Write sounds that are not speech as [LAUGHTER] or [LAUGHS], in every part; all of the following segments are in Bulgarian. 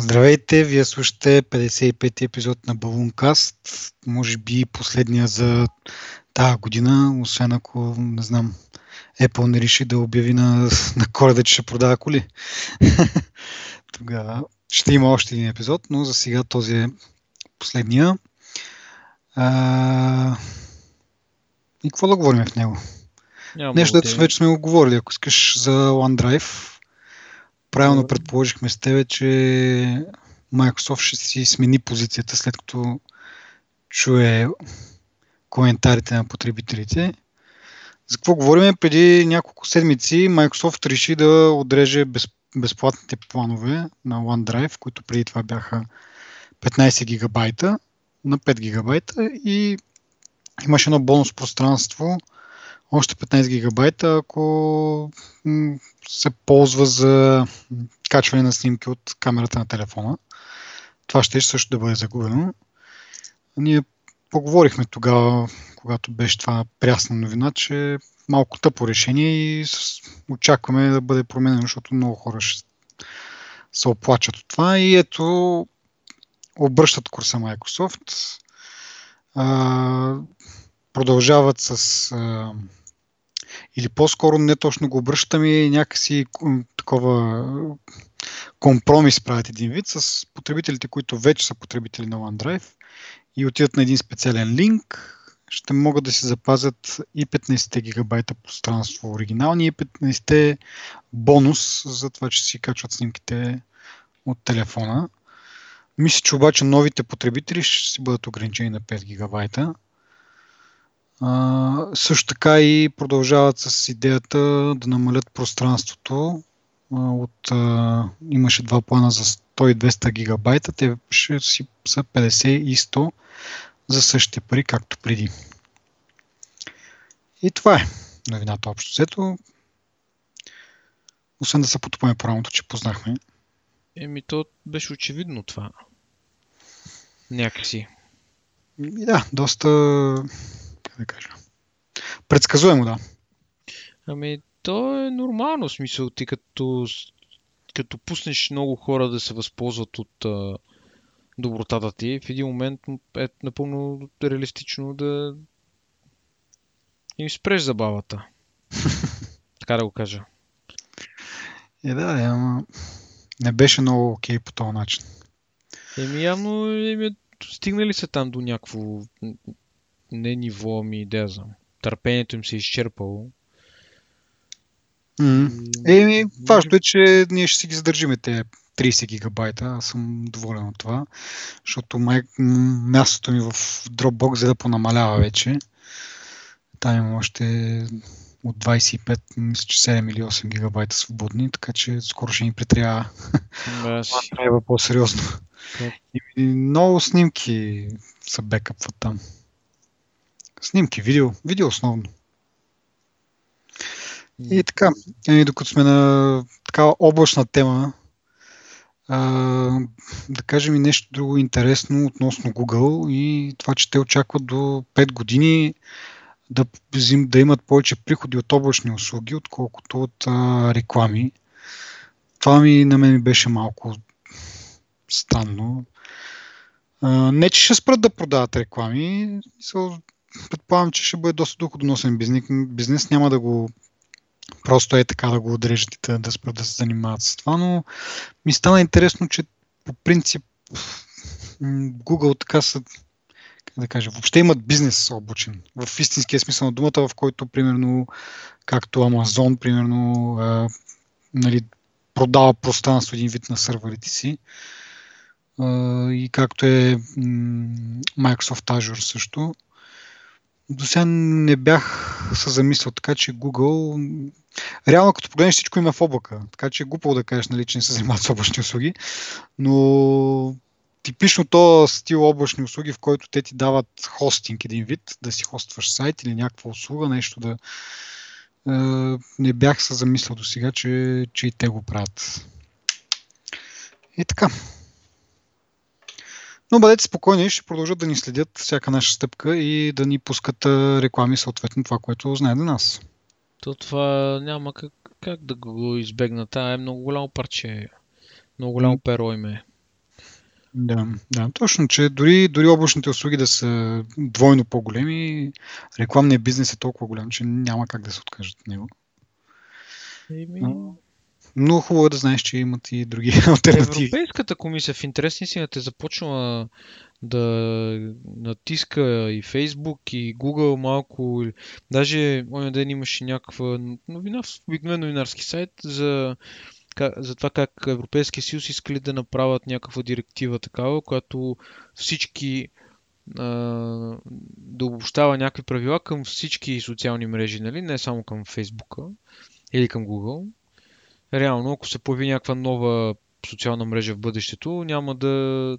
Здравейте, вие слушате 55-ти епизод на Balloon може би последния за тази година, освен ако, не знам, Apple не реши да обяви на, на коледа, че ще продава коли. [LAUGHS] Тогава ще има още един епизод, но за сега този е последния. А... И какво да говорим в него? Няма Нещо, дето вече сме го говорили. Ако искаш за OneDrive, правилно предположихме с тебе, че Microsoft ще си смени позицията след като чуе коментарите на потребителите. За какво говорим? Преди няколко седмици Microsoft реши да отреже без, безплатните планове на OneDrive, които преди това бяха 15 гигабайта на 5 гигабайта и имаше едно бонус пространство още 15 гигабайта, ако се ползва за качване на снимки от камерата на телефона. Това ще също да бъде загубено. Ние поговорихме тогава, когато беше това прясна новина, че малко тъпо решение и очакваме да бъде променено, защото много хора ще се оплачат от това. И ето, обръщат курса Microsoft. А, продължават с а, или по-скоро не точно го обръщаме някакси такова компромис правят един вид с потребителите, които вече са потребители на OneDrive и отидат на един специален линк, ще могат да си запазят и 15 гигабайта пространство оригинални и 15 бонус за това, че си качват снимките от телефона. Мисля, че обаче новите потребители ще си бъдат ограничени на 5 гигабайта. А, също така и продължават с идеята да намалят пространството. А, от, а, имаше два плана за 100 и 200 гигабайта, те ще си са 50 и 100 за същите пари, както преди. И това е новината общо взето. Освен да се потупаме по рамото, че познахме. Еми, то беше очевидно това. Някакси. И да, доста да кажа. Предсказуемо, да. Ами, то е нормално, смисъл, ти като, като пуснеш много хора да се възползват от а, добротата ти, в един момент е напълно реалистично да им спреш забавата. [LAUGHS] така да го кажа. Е, да, ама не беше много окей по този начин. Еми, явно еми, стигнали се там до някакво не ниво, ми да знам. Търпението им се е изчерпало. Mm. Еми, важно е, че ние ще си ги задържиме те 30 гигабайта. Аз съм доволен от това, защото май... мястото ми в Dropbox за да понамалява вече. Там има още от 25, мисля, че 7 или 8 гигабайта свободни, така че скоро ще ни притрябва трябва по-сериозно. И много снимки са бекъпват там. Снимки, видео, видео основно. И така, и докато сме на такава облачна тема, а, да кажем и нещо друго интересно относно Google и това, че те очакват до 5 години да, да имат повече приходи от облачни услуги, отколкото от а, реклами. Това ми на мен беше малко странно. А, не, че ще спрат да продават реклами, предполагам, че ще бъде доста доходоносен бизнес. бизнес. Няма да го просто е така да го отрежат и да, спрат да се занимават с това, но ми стана интересно, че по принцип Google така са как да кажа, въобще имат бизнес облачен. В истинския смисъл на думата, в който, примерно, както Amazon, примерно, а, нали, продава пространство един вид на сървърите си. А, и както е Microsoft Azure също. До сега не бях се замислил така, че Google... Реално като погледнеш всичко има в облака, така че е глупо да кажеш, нали, че не се занимават с облачни услуги, но типично то стил облачни услуги, в който те ти дават хостинг един вид, да си хостваш сайт или някаква услуга, нещо да... Е, не бях се замислил до сега, че, че и те го правят. И така. Но бъдете спокойни, ще продължат да ни следят всяка наша стъпка и да ни пускат реклами съответно това, което знае до нас. То това няма как, как да го избегна. Та е много голямо парче. Много голямо перо име. Да, да, точно, че дори, дори облачните услуги да са двойно по-големи, рекламният бизнес е толкова голям, че няма как да се откажат от него. Еми... Но хубаво е да знаеш, че имат и други [LAUGHS] альтернативи. Европейската комисия в интересни си е започнала да натиска и Facebook, и Google малко. Даже оня ден имаше някаква новина в обикновен новинарски сайт за, за това как Европейския съюз искали да направят някаква директива такава, която всички да обобщава някакви правила към всички социални мрежи, нали? не само към Facebook или към Google. Реално, ако се появи някаква нова социална мрежа в бъдещето, няма да,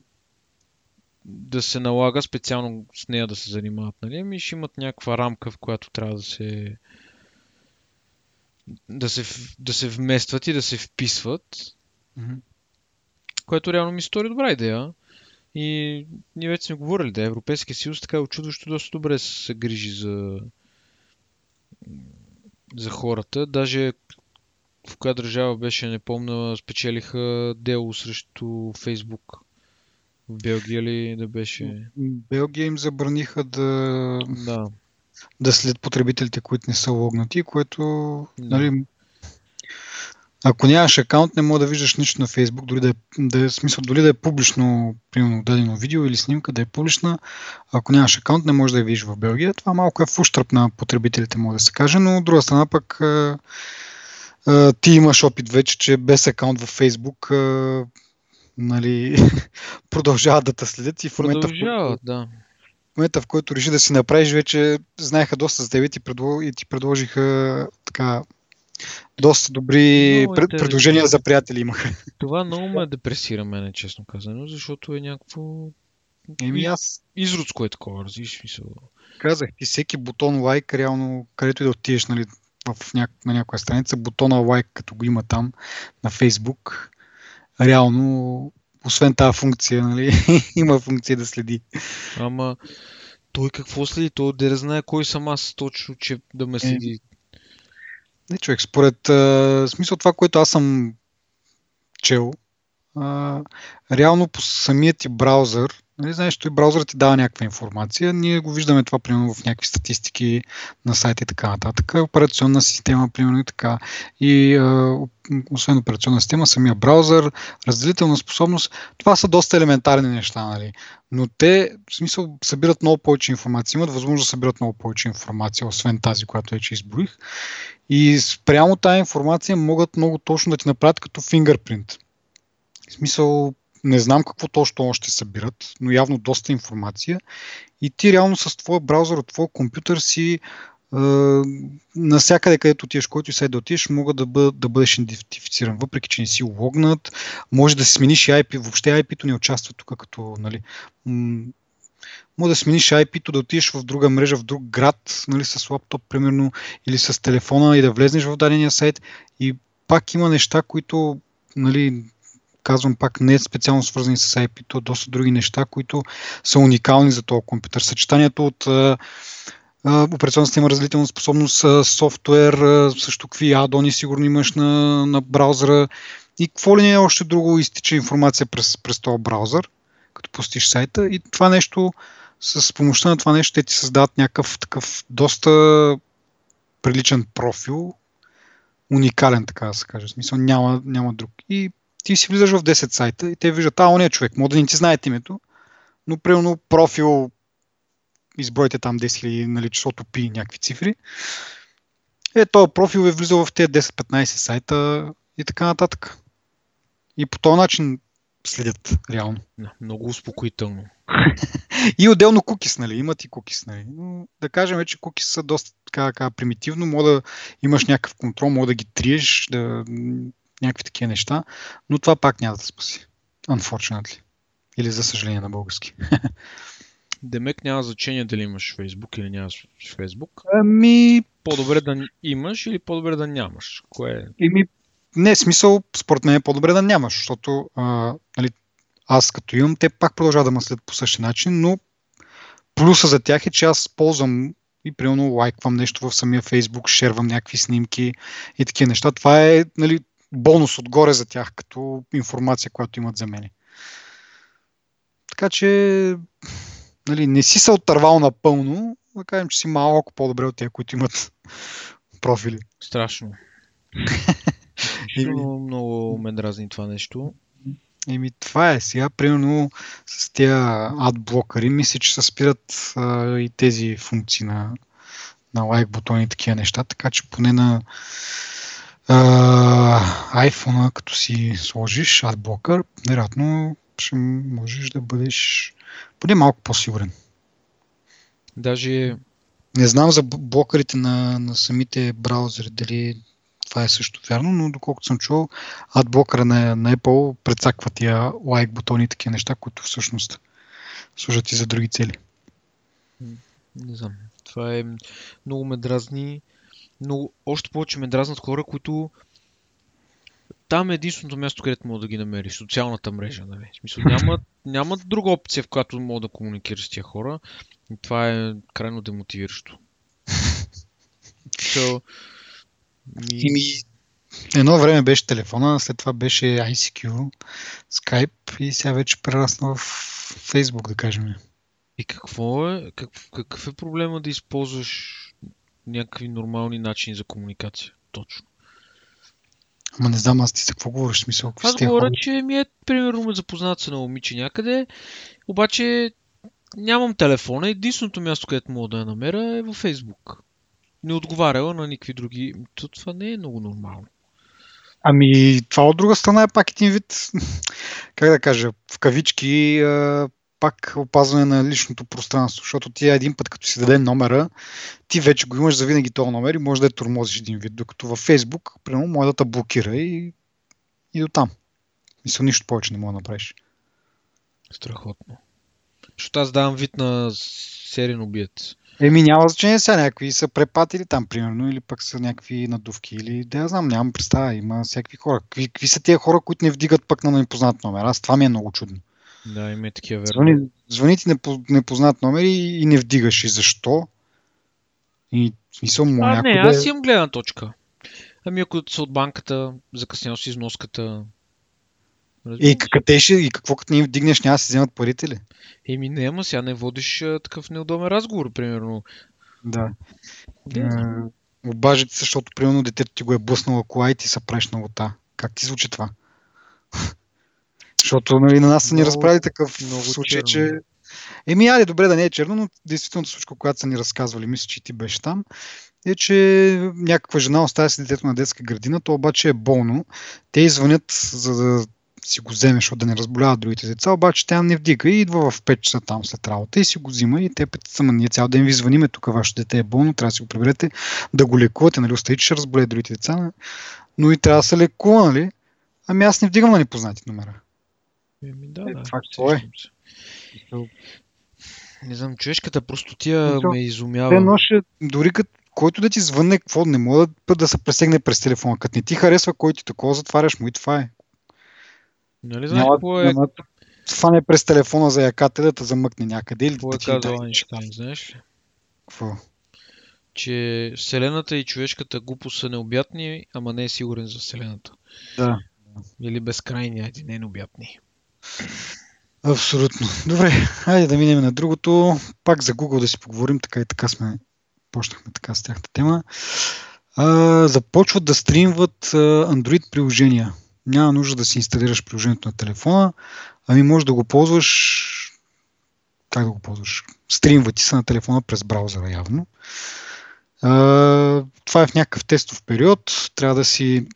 да се налага специално с нея да се занимават. Нали? Ами ще имат някаква рамка, в която трябва да се да се, да се вместват и да се вписват. Mm-hmm. Което реално ми стори добра идея. И ние вече сме говорили, да Европейския съюз така е очудващо доста добре се грижи за, за хората. Даже в коя държава беше, не помня, спечелиха дело срещу Фейсбук. В Белгия ли да беше? Белгия им забраниха да, да. да след потребителите, които не са логнати, което да. нали, ако нямаш акаунт, не мога да виждаш нищо на Facebook, дори да е, да е смисъл, дори да е публично, примерно дадено видео или снимка, да е публична. Ако нямаш акаунт, не можеш да я видиш в Белгия. Това малко е в ущърп на потребителите, може да се каже, но от друга страна пък ти имаш опит вече, че без акаунт в Facebook нали, [LAUGHS] продължават да те следят и в момента, в, да. в момента, в който реши да си направиш, вече знаеха доста за теб и ти, предло... и ти предложиха така доста добри пред, предложения за приятели имаха. [LAUGHS] Това много ме депресира мене, честно казано, защото е някакво Еми аз. Изродско е такова, разбираш мисъл. Казах ти, всеки бутон лайк, реално, където и да отидеш, нали, в ня... на някоя страница, бутона лайк, като го има там на Фейсбук, реално, освен тази функция, нали, [LAUGHS] има функция да следи. Ама той какво следи? Той да знае кой съм аз точно, че да ме следи. Е, не, човек, според а, смисъл това, което аз съм чел, а, реално по самият ти браузър, Нали, знаеш, той браузърът ти дава някаква информация. Ние го виждаме това, примерно, в някакви статистики на сайта и така нататък. Операционна система, примерно и така. И а, освен операционна система, самия браузър, разделителна способност, това са доста елементарни неща, нали? Но те, в смисъл, събират много повече информация, имат възможност да събират много повече информация, освен тази, която вече изброих. И спрямо тази информация могат много точно да ти направят като фингърпринт. В смисъл, не знам какво точно още събират, но явно доста информация. И ти реално с твоя браузър от твоя компютър си е, насякъде, където отидеш, който и сайт да отидеш, мога да, бъд, да бъдеш идентифициран, въпреки че не си логнат. Може да смениш IP, въобще IP-то не участва тук, като, нали, може да смениш IP-то, да отидеш в друга мрежа, в друг град, нали, с лаптоп, примерно, или с телефона и да влезнеш в дадения сайт. И пак има неща, които нали, казвам пак, не е специално свързани с IP, то доста други неща, които са уникални за този компютър. Съчетанието от операционна система, разделителна способност, софтуер, също какви адони сигурно имаш на, на браузъра и какво ли не е още друго изтича информация през, през този браузър, като пустиш сайта и това нещо, с помощта на това нещо, те ти създават някакъв такъв доста приличен профил, уникален, така да се каже. В смисъл няма, няма друг. И ти си влизаш в 10 сайта и те виждат, а, он е човек, може да не ти знаят името, но примерно профил, избройте там 10 000, нали, числото пи някакви цифри. Е, този профил е влизал в тези 10-15 сайта и така нататък. И по този начин следят реално. Много успокоително. [LAUGHS] и отделно кукис, нали? Имат и кукис, нали? Но, да кажем, че кукис са доста така, така примитивно. Може да имаш някакъв контрол, може да ги триеш, да някакви такива неща, но това пак няма да спаси. Unfortunately. Или за съжаление на български. [LAUGHS] Демек няма значение дали имаш Facebook или нямаш Facebook. Ами... По-добре да имаш или по-добре да нямаш? Кое е? Еми, не, смисъл, според мен е по-добре да нямаш, защото а, нали, аз като имам, те пак продължават да мислят по същия начин, но плюса за тях е, че аз ползвам и примерно лайквам нещо в самия Facebook, шервам някакви снимки и такива неща. Това е нали, бонус отгоре за тях, като информация, която имат за мен. така че нали, не си се отървал напълно, да кажем, че си малко по-добре от тези, които имат [LAUGHS] профили. Страшно. [LAUGHS] много, много ме дразни това нещо. Еми, това е. Сега, примерно, с тези адблокъри, мисля, че се спират а, и тези функции на, на лайк бутони и такива неща, така че поне на а, iPhone, като си сложиш адблокър, вероятно ще можеш да бъдеш поне малко по-сигурен. Даже... Не знам за блокърите на, на самите браузери, дали това е също вярно, но доколкото съм чувал, адблокъра на, на Apple прецаква тия лайк бутони и такива неща, които всъщност служат и за други цели. Не знам. Това е много ме дразни. Но още повече ме дразнат хора, които там е единственото място, където мога да ги намериш. Социалната мрежа. Нали? В смисъл, няма, [LAUGHS] няма друга опция, в която мога да комуникираш с тия хора. И това е крайно демотивиращо. [LAUGHS] so, ми... Ми, едно време беше телефона, след това беше ICQ, Skype и сега вече прерасна в Facebook, да кажем. И какво е, какъв, какъв е проблема да използваш някакви нормални начини за комуникация? Точно. Ама не знам аз ти за какво говориш, смисъл. Аз говоря, хора? че ми е, примерно, ме запознат се на момиче някъде, обаче нямам телефона. Единственото място, където мога да я намеря е във Фейсбук. Не отговаряла на никакви други. То, това не е много нормално. Ами, това от друга страна е пак един вид, [LAUGHS] как да кажа, в кавички, пак опазване на личното пространство, защото ти един път, като си даде номера, ти вече го имаш за винаги този номер и може да я тормозиш един вид, докато във Фейсбук, примерно, може да те блокира и, и до там. Мисля, нищо повече не мога да направиш. Страхотно. Защото аз давам вид на сериен убиец. Еми няма значение сега, някакви са препатили там, примерно, или пък са някакви надувки, или да я знам, нямам представа, има всякакви хора. Какви, какви са тия хора, които не вдигат пък на непознат номер? Аз това ми е много чудно. Да, има такива верно. Звъни, звъни ти непознат номер и, и не вдигаш. И защо? И смисъл му А, не, аз имам гледна точка. Ами ако са от банката, закъснял си износката. И, къде ще, и какво като не им вдигнеш, няма да си вземат парите ли? Еми не, ама сега не водиш а, такъв неудобен разговор, примерно. Да. Обажите се, защото примерно детето ти го е блъснало кола и ти се правиш на лота. Как ти звучи това? Защото нали, на нас са ни разправили такъв много случай, черно. че... Еми, аре, добре да не е черно, но действително случка, която са ни разказвали, мисля, че ти беше там, е, че някаква жена оставя си детето на детска градина, то обаче е болно. Те извънят, за да си го вземе, защото да не разболяват другите деца, обаче тя не вдига и идва в 5 часа там след работа и си го взима и те пъти са, ние цял ден ви звъниме, тук вашето дете е болно, трябва да си го приберете, да го лекувате, нали, остави, че ще разболее другите деца, но и трябва да се лекува, нали? Ами аз не вдигам на непознати номера. Еми, да, е, да. Това какво е? Не знам, човешката простотия ме изумява. Те ноше, дори като който да ти звънне, какво не мога да, да се пресегне през телефона. Като не ти харесва, кой ти такова, затваряш му и това е. Нали знаеш какво е? Няма, фане през телефона за яката да те замъкне някъде. Или какво е казал Айнштайн, знаеш ли? Какво? Че Вселената и човешката глупост са необятни, ама не е сигурен за Вселената. Да. Или безкрайни, айде, не необятни. Абсолютно. Добре, хайде да минем на другото. Пак за Google да си поговорим, така и така сме почнахме така с тяхната тема. А, започват да стримват Android приложения. Няма нужда да си инсталираш приложението на телефона, ами може да го ползваш как да го ползваш? Стримва ти се на телефона през браузъра явно. А, това е в някакъв тестов период. Трябва да си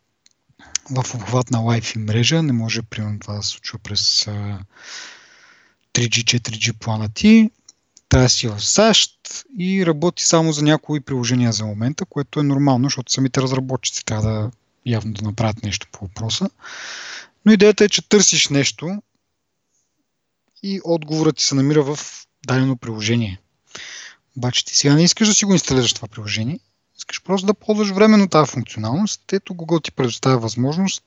в обхватна Wi-Fi мрежа. Не може, примерно, това да се случва през 3G, 4G плана ти. Трябва си в САЩ и работи само за някои приложения за момента, което е нормално, защото самите разработчици трябва да явно да направят нещо по въпроса. Но идеята е, че търсиш нещо и отговорът ти се намира в дадено приложение. Обаче ти сега не искаш да си го инсталираш това приложение, искаш просто да ползваш временно тази функционалност. Ето Google ти предоставя възможност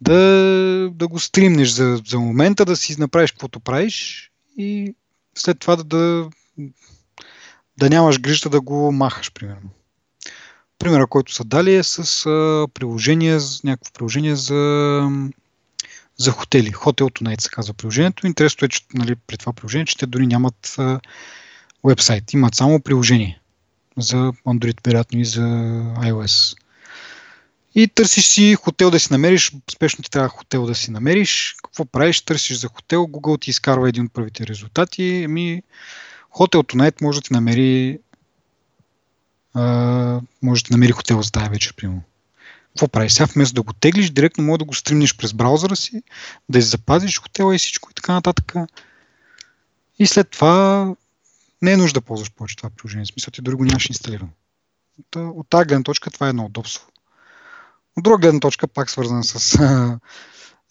да, да го стримнеш за, за момента, да си направиш каквото правиш и след това да, да, да нямаш грижа да го махаш, примерно. Примера, който са дали е с а, приложение, някакво приложение за, за хотели. Hotel Tonight се казва приложението. Интересното е, че нали, при това приложение, че те дори нямат а, вебсайт. Имат само приложение за Android, вероятно и за iOS. И търсиш си хотел да си намериш, спешно ти трябва хотел да си намериш. Какво правиш? Търсиш за хотел, Google ти изкарва един от първите резултати. Ами, Hotel Tonight може да ти намери а, може да намери хотел за тази вечер, примерно. Какво правиш? Сега вместо да го теглиш, директно може да го стримнеш през браузъра си, да си запазиш хотела и всичко и така нататък. И след това не е нужда да ползваш повече това приложение. В смисъл ти дори го нямаш инсталирано. От, от тази гледна точка това е едно удобство. От друга гледна точка, пак свързан с а,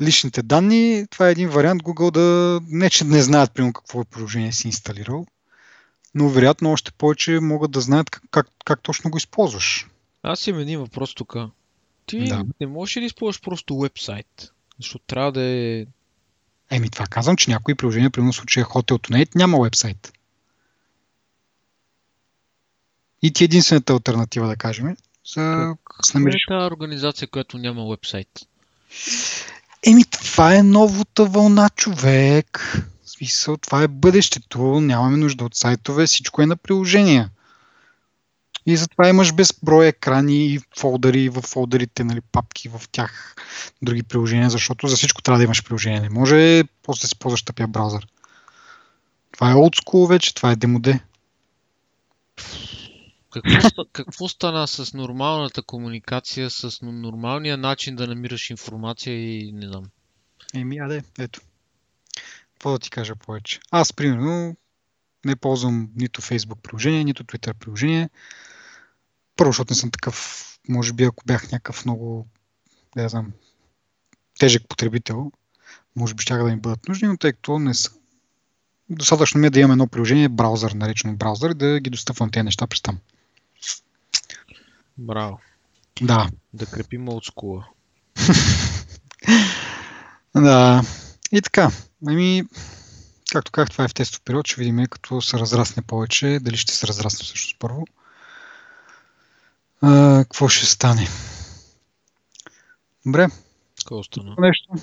личните данни, това е един вариант Google да не, че не знаят примерно какво е приложение си инсталирал, но вероятно още повече могат да знаят как, как, как точно го използваш. Аз имам един въпрос тук. Ти да. не можеш ли да използваш просто вебсайт? Защото трябва да е... Еми, това казвам, че някои приложения, примерно в случая Hotel Tonight, няма вебсайт. И ти е единствената альтернатива, да кажем, за как, е тази организация, която няма вебсайт? Еми, това е новата вълна, човек смисъл, това е бъдещето, нямаме нужда от сайтове, всичко е на приложения. И затова имаш безброй екрани и фолдъри, в фолдърите, нали, папки в тях, други приложения, защото за всичко трябва да имаш приложение. Не може после да си ползваш тъпия браузър. Това е олдскул вече, това е демоде. Какво, какво стана с нормалната комуникация, с нормалния начин да намираш информация и не знам? Еми, аде, ето. Какво да ти кажа повече? Аз, примерно, не ползвам нито Facebook приложение, нито Twitter приложение. Първо, защото не съм такъв, може би ако бях някакъв много, да знам, тежък потребител, може би ще да ми бъдат нужни, но тъй като не са. Достатъчно ми е да имам едно приложение, браузър, наречено браузър, да ги достъпвам тези неща през там. Браво. Да. Да крепим олдскула. [LAUGHS] да. И така. Ами, както казах, това е в тестов период. Ще видим като се разрасне повече. Дали ще се разрасне всъщност първо. А, какво ще стане? Добре. Какво стана? Нещо.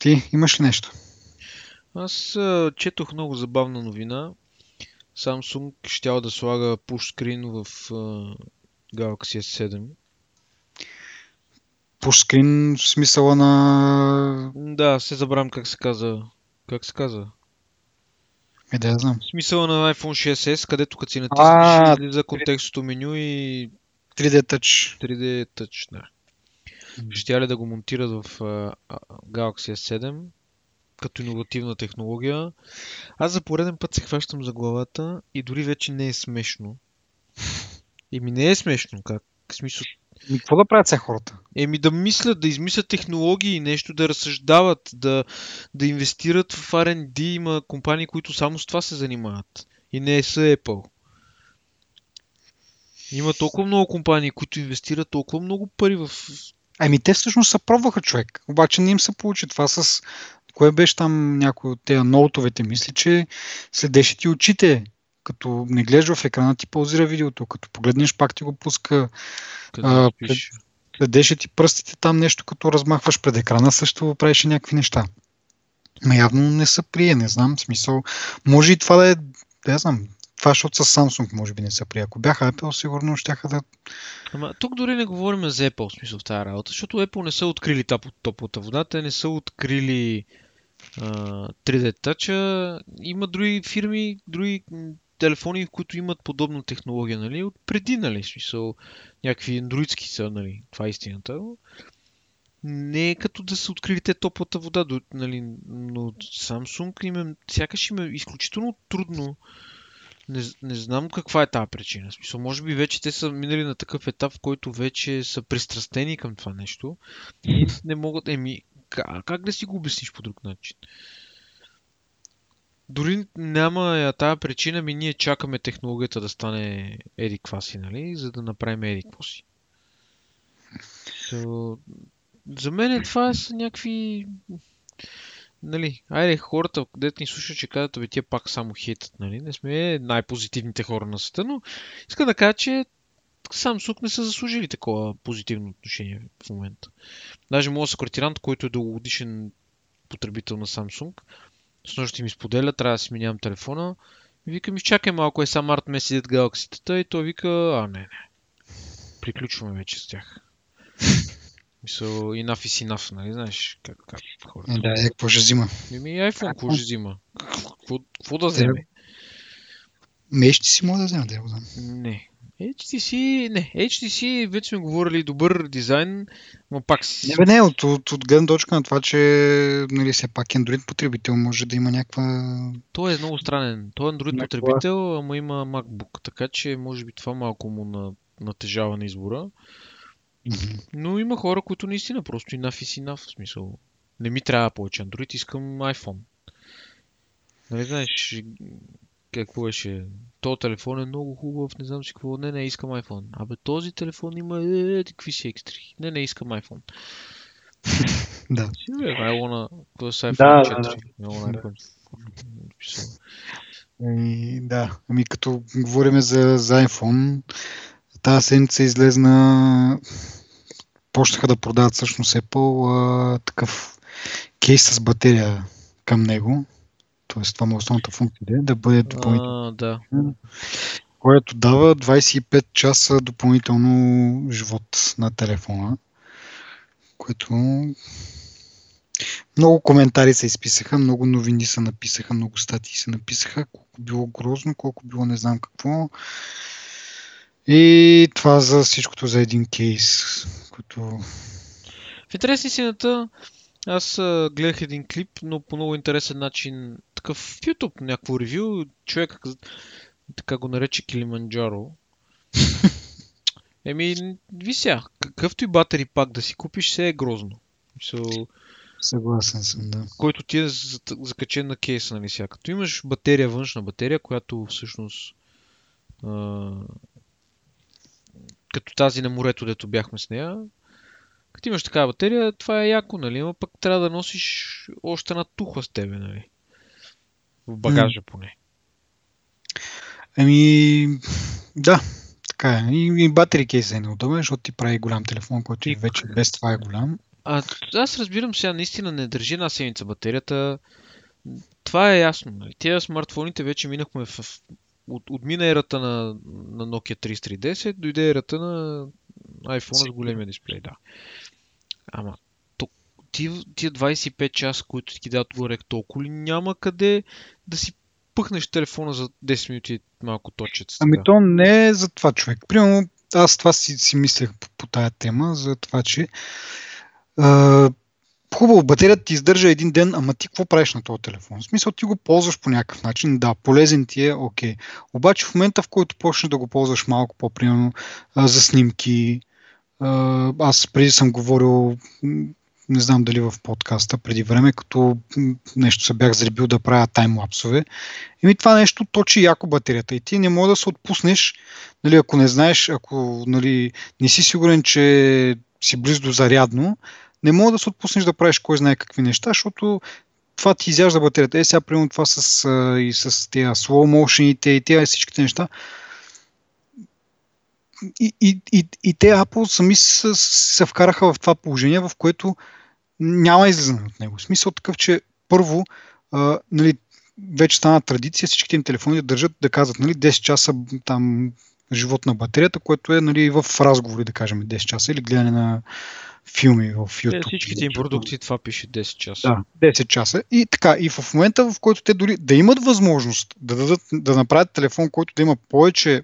Ти имаш ли нещо? Аз четох много забавна новина. Samsung щял да слага push screen в а, Galaxy S7 пушскрин в смисъла на... Да, се забравям как се каза. Как се каза? Е, да, знам. В смисъла на iPhone 6s, където като си натиснеш, излиза контекстното меню и... 3D Touch. 3D Touch, да. Ще ли да го монтират в uh, Galaxy S7 като иновативна технология. Аз за пореден път се хващам за главата и дори вече не е смешно. И ми не е смешно, как? В смисъл, и какво да правят сега хората? Еми да мислят, да измислят технологии, нещо да разсъждават, да, да инвестират в R&D. Има компании, които само с това се занимават. И не са Apple. Има толкова много компании, които инвестират толкова много пари в... Ами те всъщност се пробваха човек, обаче не им се получи това с... Кое беше там някой от тези ноутовете? Мисли, че следеше ти очите като не гледаш в екрана, ти паузира видеото, като погледнеш, пак ти го пуска. А, следеше ти пръстите там нещо, като размахваш пред екрана, също правеше някакви неща. Но явно не са прие, не знам, смисъл. Може и това да е, да знам, това защото с Samsung може би не са прие. Ако бяха Apple, сигурно ще да... Ама тук дори не говорим за Apple, в смисъл в тази работа, защото Apple не са открили топлата вода, те не са открили 3D Touch. Има други фирми, други телефони, които имат подобна технология, нали, от преди, нали, смисъл, някакви андроидски са, нали, това е истината. Не е като да са открили те топлата вода, нали, но Samsung им е, сякаш им е изключително трудно. Не, не знам каква е тази причина. Смисъл, може би вече те са минали на такъв етап, в който вече са пристрастени към това нещо и не могат, еми, как, как да си го обясниш по друг начин? Дори няма тази причина, ми ние чакаме технологията да стане еди си, нали? За да направим еди си. So, за мен това са някакви... Нали, айде хората, където ни слушат, че казват, бе, тия пак само хейтат, нали? Не сме най-позитивните хора на света, но искам да кажа, че Samsung не са заслужили такова позитивно отношение в момента. Даже моят секретарант, който е дългогодишен потребител на Samsung, с нощи ми споделя, трябва да си минявам телефона. Вика ми, чакай малко, е сам март месец галакситата и той вика, а не, не. Приключваме вече с тях. [LAUGHS] Мисъл, enough is enough, нали? Знаеш как, как хората. Е, да, е, какво ще взима? Еми, iPhone, какво ще взима? Какво да вземе? Ме ще си мога да взема, да го знам. Не. HTC, не, HTC вече сме говорили добър дизайн, но пак си... Не, бе, не, от, от, от гледна точка на това, че нали, все пак Android потребител може да има някаква... Той е много странен. Той е Android някаква... потребител, ама има MacBook, така че може би това малко му на, натежава на избора. Mm-hmm. Но има хора, които наистина просто и наф и си наф, в смисъл. Не ми трябва повече Android, искам iPhone. Нали знаеш, какво беше? То телефон е много хубав, не знам си какво. Не, не, искам iPhone. Абе, този телефон има е, какви си екстри. Не, не, искам iPhone. [LAUGHS] да. I wanna... То е iPhone да, 4. Да, да. iPhone. Ами, да, ами като говорим за, за iPhone, тази седмица излезна почнаха да продават всъщност Apple а, такъв кейс с батерия към него. Тоест, това му е основната функция да, бъде допълнително. да. Което дава 25 часа допълнително живот на телефона. Което много коментари се изписаха, много новини се написаха, много статии се написаха, колко било грозно, колко било не знам какво. И това за всичкото за един кейс, който... В интересни сината, аз гледах един клип, но по много интересен начин, такъв в YouTube, някакво ревю, човек така го нарече Килиманджаро. [LAUGHS] Еми, вися, какъвто и батери пак да си купиш, се е грозно. So, Съгласен съм, да. Който ти е закачен на кейса, нали сега. Като имаш батерия, външна батерия, която всъщност а, като тази на морето, дето бяхме с нея, като имаш такава батерия, това е яко, нали? Но пък трябва да носиш още една туха с тебе, нали? В багажа mm. поне. Ами, да, така е. И, и батери кейс е неудобен, защото ти прави голям телефон, който и вече без това е голям. А, аз разбирам сега, наистина не държи една седмица батерията. Това е ясно. Нали? Тия смартфоните вече минахме в, от, отмина ерата на, на Nokia 3310, дойде ерата на iPhone с големия дисплей, да. Ама, тия, тия 25 часа, които ти дадат горе толкова ли няма къде да си пъхнеш телефона за 10 минути малко точец. Ами то не е за това човек. Примерно аз това си, си мислех по, по тая тема, за това, че а, хубаво, батерията ти издържа един ден, ама ти какво правиш на този телефон? В смисъл ти го ползваш по някакъв начин, да, полезен ти е, окей. Обаче в момента, в който почнеш да го ползваш малко по-примерно за снимки, аз преди съм говорил, не знам дали в подкаста, преди време, като нещо се бях заребил да правя таймлапсове. И ми това нещо точи яко батерията и ти не може да се отпуснеш, нали, ако не знаеш, ако нали, не си сигурен, че си близо до зарядно, не мога да се отпуснеш да правиш кой знае какви неща, защото това ти изяжда батерията. Е, сега примерно това с, и с тези slow motion и тези всичките неща. И, и, и, и те Apple сами се, се вкараха в това положение, в което няма излизане от него. В смисъл такъв, че първо, а, нали, вече стана традиция всичките им телефони да държат да казват нали, 10 часа там живот на батерията, което е нали, в разговори, да кажем, 10 часа или гледане на филми в YouTube. Те, всичките им продукти това пише 10 часа. Да, 10 часа. И така, и в момента, в който те дори да имат възможност да, дадат, да направят телефон, който да има повече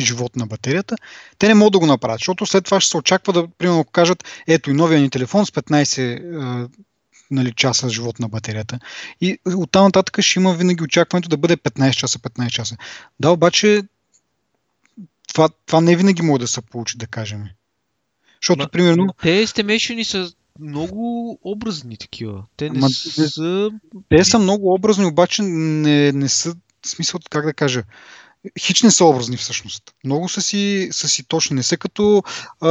живот на батерията, те не могат да го направят, защото след това ще се очаква да, примерно, кажат, ето и новия ни телефон с 15 нали, часа живот на батерията. И оттам нататък ще има винаги очакването да бъде 15 часа, 15 часа. Да, обаче това, това не винаги може да се получи, да кажем. Защото, Ма, примерно... Те estimation са много образни такива. Те не Ма, са... Те са много образни, обаче не, не са... В смисъл, как да кажа... хич не са образни всъщност. Много са си, са си точни. Не са като а,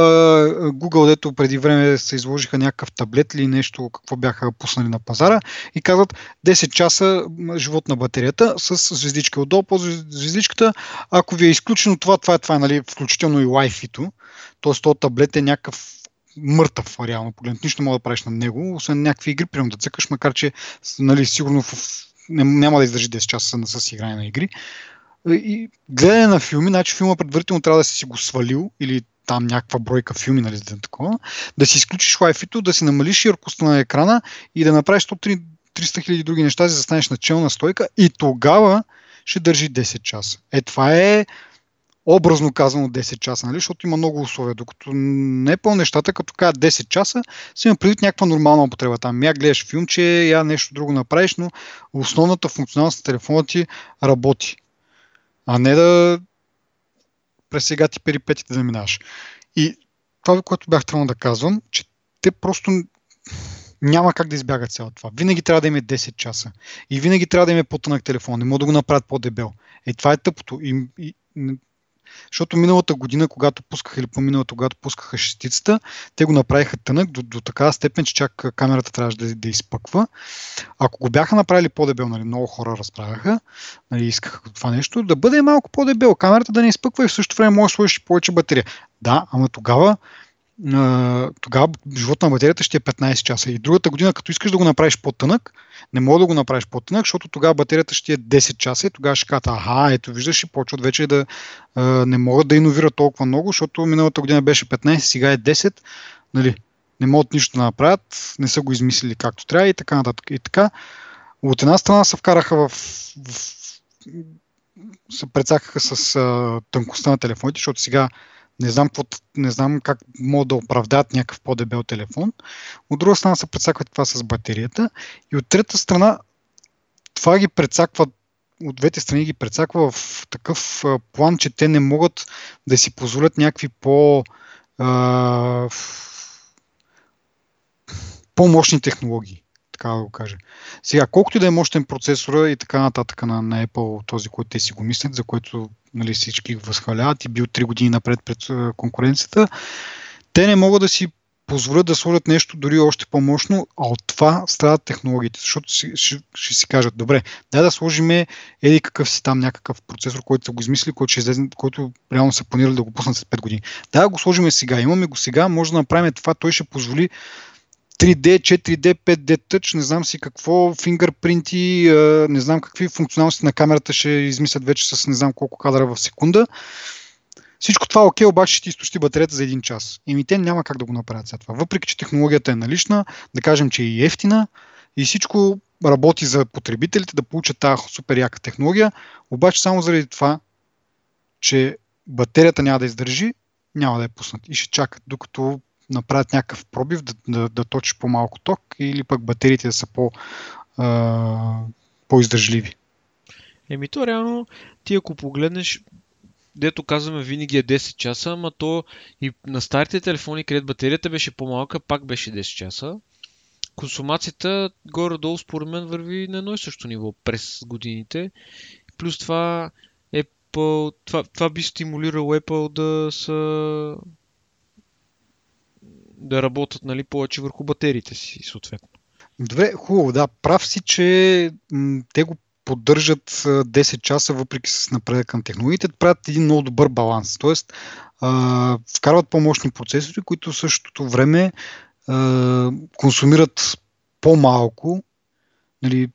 Google, дето преди време се изложиха някакъв таблет или нещо, какво бяха пуснали на пазара и казват 10 часа живот на батерията с звездичка отдолу по звездичката. Ако ви е изключено това, това е това, нали, включително и Wi-Fi-то. Тоест, този таблет е някакъв мъртъв, реално погледнато. Нищо не мога да правиш на него, освен някакви игри, примерно да цъкаш, макар че нали, сигурно в, няма да издържи 10 часа с игране на игри. И гледане на филми, значи филма предварително трябва да си го свалил или там някаква бройка филми, нали, да, такова, да си изключиш wi да си намалиш яркостта на екрана и да направиш 100, 300 хиляди други неща, за да станеш начална стойка и тогава ще държи 10 часа. Е, това е образно казано 10 часа, нали? защото има много условия. Докато не е по нещата, като кажа 10 часа, си има предвид някаква нормална употреба. Там я гледаш филмче, я нещо друго направиш, но основната функционалност на телефона ти работи. А не да през сега ти перипетите да минаваш. И това, което бях трябвало да казвам, че те просто няма как да избягат цялото това. Винаги трябва да има 10 часа. И винаги трябва да има по-тънък телефон. Не могат да го направят по-дебел. Е, това е тъпото. И, и, защото миналата година, когато пускаха или по-миналата, когато пускаха шестицата, те го направиха тънък до, до такава степен, че чак камерата трябваше да, да изпъква. Ако го бяха направили по-дебел, нали, много хора разправяха, нали, искаха това нещо, да бъде малко по-дебел, камерата да не изпъква и в същото време може да сложиш повече батерия. Да, ама тогава тогава живота на батерията ще е 15 часа. И другата година, като искаш да го направиш по-тънък, не мога да го направиш по-тънък, защото тогава батерията ще е 10 часа и тогава ще кажат, аха, ето виждаш и почват вече да не могат да иновират толкова много, защото миналата година беше 15, сега е 10, нали, не могат нищо да направят, не са го измислили както трябва и така нататък. И така, от една страна се вкараха в, в се прецакаха с а, тънкостта на телефоните, защото сега не знам, не знам как могат да оправдат някакъв по-дебел телефон. От друга страна се прецаква това с батерията. И от трета страна това ги прецаква от двете страни ги прецаква в такъв план, че те не могат да си позволят някакви по а, по-мощни технологии така да го кажа. Сега, колкото и да е мощен процесора и така нататък на, на Apple, този, който те си го мислят, за който нали, всички възхваляват и бил 3 години напред пред конкуренцията, те не могат да си позволят да сложат нещо дори още по-мощно, а от това страдат технологиите, защото ще, ще, ще си кажат, добре, дай да сложим еди какъв си там някакъв процесор, който са го измислили, който, ще излезе, който реално са планирали да го пуснат след 5 години. Да го сложим сега, имаме го сега, може да направим това, той ще позволи 3D, 4D, 5D Touch, не знам си какво, фингърпринти, не знам какви функционалности на камерата ще измислят вече с не знам колко кадра в секунда. Всичко това е окей, обаче ще ти изтощи батерията за един час. Еми те няма как да го направят след това. Въпреки, че технологията е налична, да кажем, че е и ефтина и всичко работи за потребителите да получат тази супер яка технология, обаче само заради това, че батерията няма да издържи, няма да я пуснат и ще чакат, докато направят някакъв пробив, да, да, да точиш по-малко ток или пък батериите да са по, а, по-издържливи. Еми то реално, ти ако погледнеш, дето казваме винаги е 10 часа, ама то и на старите телефони, където батерията беше по-малка, пак беше 10 часа. Консумацията горе-долу според мен върви на едно и също ниво през годините. Плюс това Apple, това, това би стимулирало Apple да са да работят нали, повече върху батериите си, съответно. Добре, хубаво, да. Прав си, че м- те го поддържат 10 часа, въпреки с напредък към технологиите, правят един много добър баланс. Тоест, а, вкарват по-мощни процесори, които в същото време а, консумират по-малко, нали,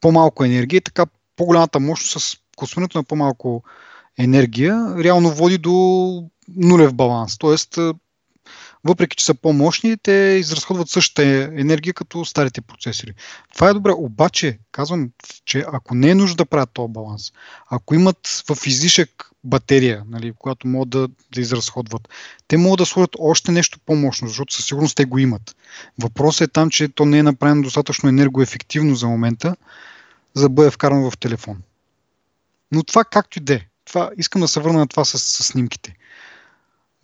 по-малко енергия, така по-голямата мощност с консумирането на по-малко енергия реално води до нулев баланс. Тоест, въпреки че са по-мощни, те изразходват същата енергия като старите процесори. Това е добре, обаче казвам, че ако не е нужда да правят този баланс, ако имат в излишък батерия, нали, която могат да, да изразходват, те могат да сложат още нещо по-мощно, защото със сигурност те го имат. Въпросът е там, че то не е направено достатъчно енергоефективно за момента, за да бъде вкарано в телефон. Но това както и да е. Това, искам да се върна на това с, с снимките.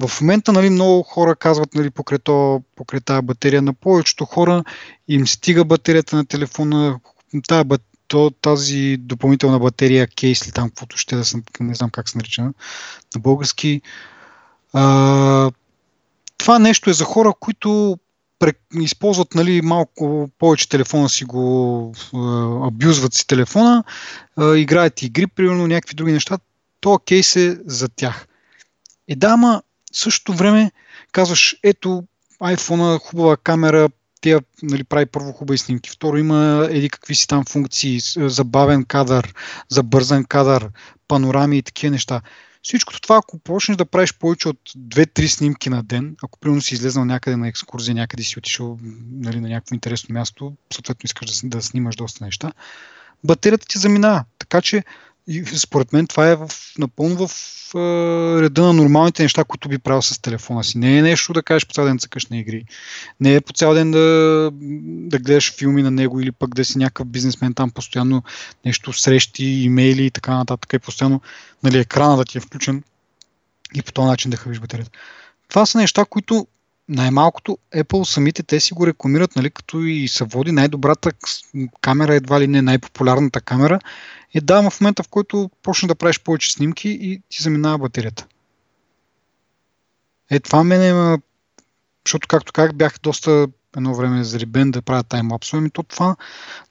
В момента нали, много хора казват нали, покрай, покрай тази батерия на повечето хора им стига батерията на телефона, тази то, тази допълнителна батерия, кейс или там, каквото ще да съм, не знам как се нарича на български. А, това нещо е за хора, които използват нали, малко повече телефона си го абюзват си телефона, играят игри, примерно някакви други неща. То кейс е за тях. И да, ама в същото време казваш, ето iPhone, хубава камера, тя нали, прави първо хубави снимки. Второ има еди какви си там функции, забавен кадър, забързан кадър, панорами и такива неща. Всичкото това, ако почнеш да правиш повече от 2-3 снимки на ден, ако примерно си излезнал някъде на екскурзия, някъде си отишъл нали, на някакво интересно място, съответно искаш да, да снимаш доста неща, батерията ти заминава. Така че и според мен това е в, напълно в е, реда на нормалните неща, които би правил с телефона си. Не е нещо да кажеш по цял ден цъкаш на игри. Не е по цял ден да, да гледаш филми на него или пък да си някакъв бизнесмен там постоянно нещо срещи, имейли и така нататък. И постоянно нали, екрана да ти е включен и по този начин да хавиш батерията. Това са неща, които най-малкото Apple самите те си го рекламират, нали, като и се води най-добрата камера, едва ли не най-популярната камера е да, в момента, в който почне да правиш повече снимки и ти заминава батерията. Е, това мене, защото както как бях доста едно време зарибен да правя таймлапсове, ами то това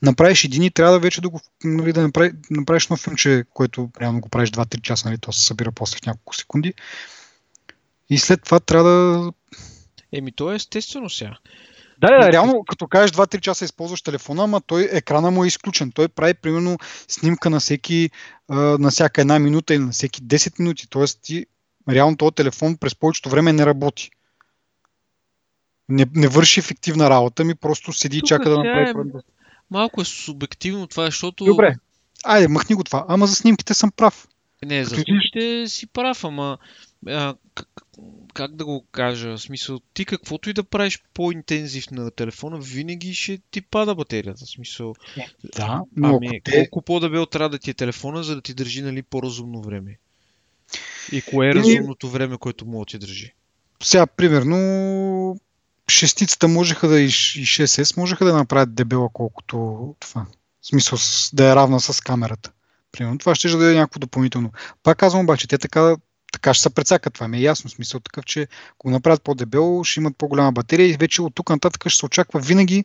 направиш един и трябва да вече да го нали, да направи, направиш едно филмче, което реално го правиш 2-3 часа, нали, то се събира после в няколко секунди. И след това трябва да... Еми, то е естествено сега. Да, да, реално, като кажеш 2-3 часа използваш телефона, ама той екрана му е изключен. Той прави примерно снимка на всеки, на всяка една минута или на всеки 10 минути. Тоест ти, реално този телефон през повечето време не работи. Не, не върши ефективна работа, ми просто седи и чака да направи. Е... Малко е субективно това, защото... Добре, айде, махни го това. Ама за снимките съм прав. Не, за снимките си прав, ама а, как да го кажа, в смисъл, ти каквото и да правиш по-интензив на телефона, винаги ще ти пада батерията. В смисъл, е, да, но ами, те... колко по-дебел трябва да ти е телефона, за да ти държи нали, по-разумно време? И кое е разумното време, което мога да ти държи? Сега, примерно, шестицата можеха да и 6S можеха да направят дебела колкото това. В смисъл да е равна с камерата. Примерно това ще да е някакво допълнително. Пак казвам обаче, те така така ще се прецакат. Това ми е ясно. Смисъл такъв, че ако го направят по-дебело, ще имат по-голяма батерия и вече от тук нататък ще се очаква винаги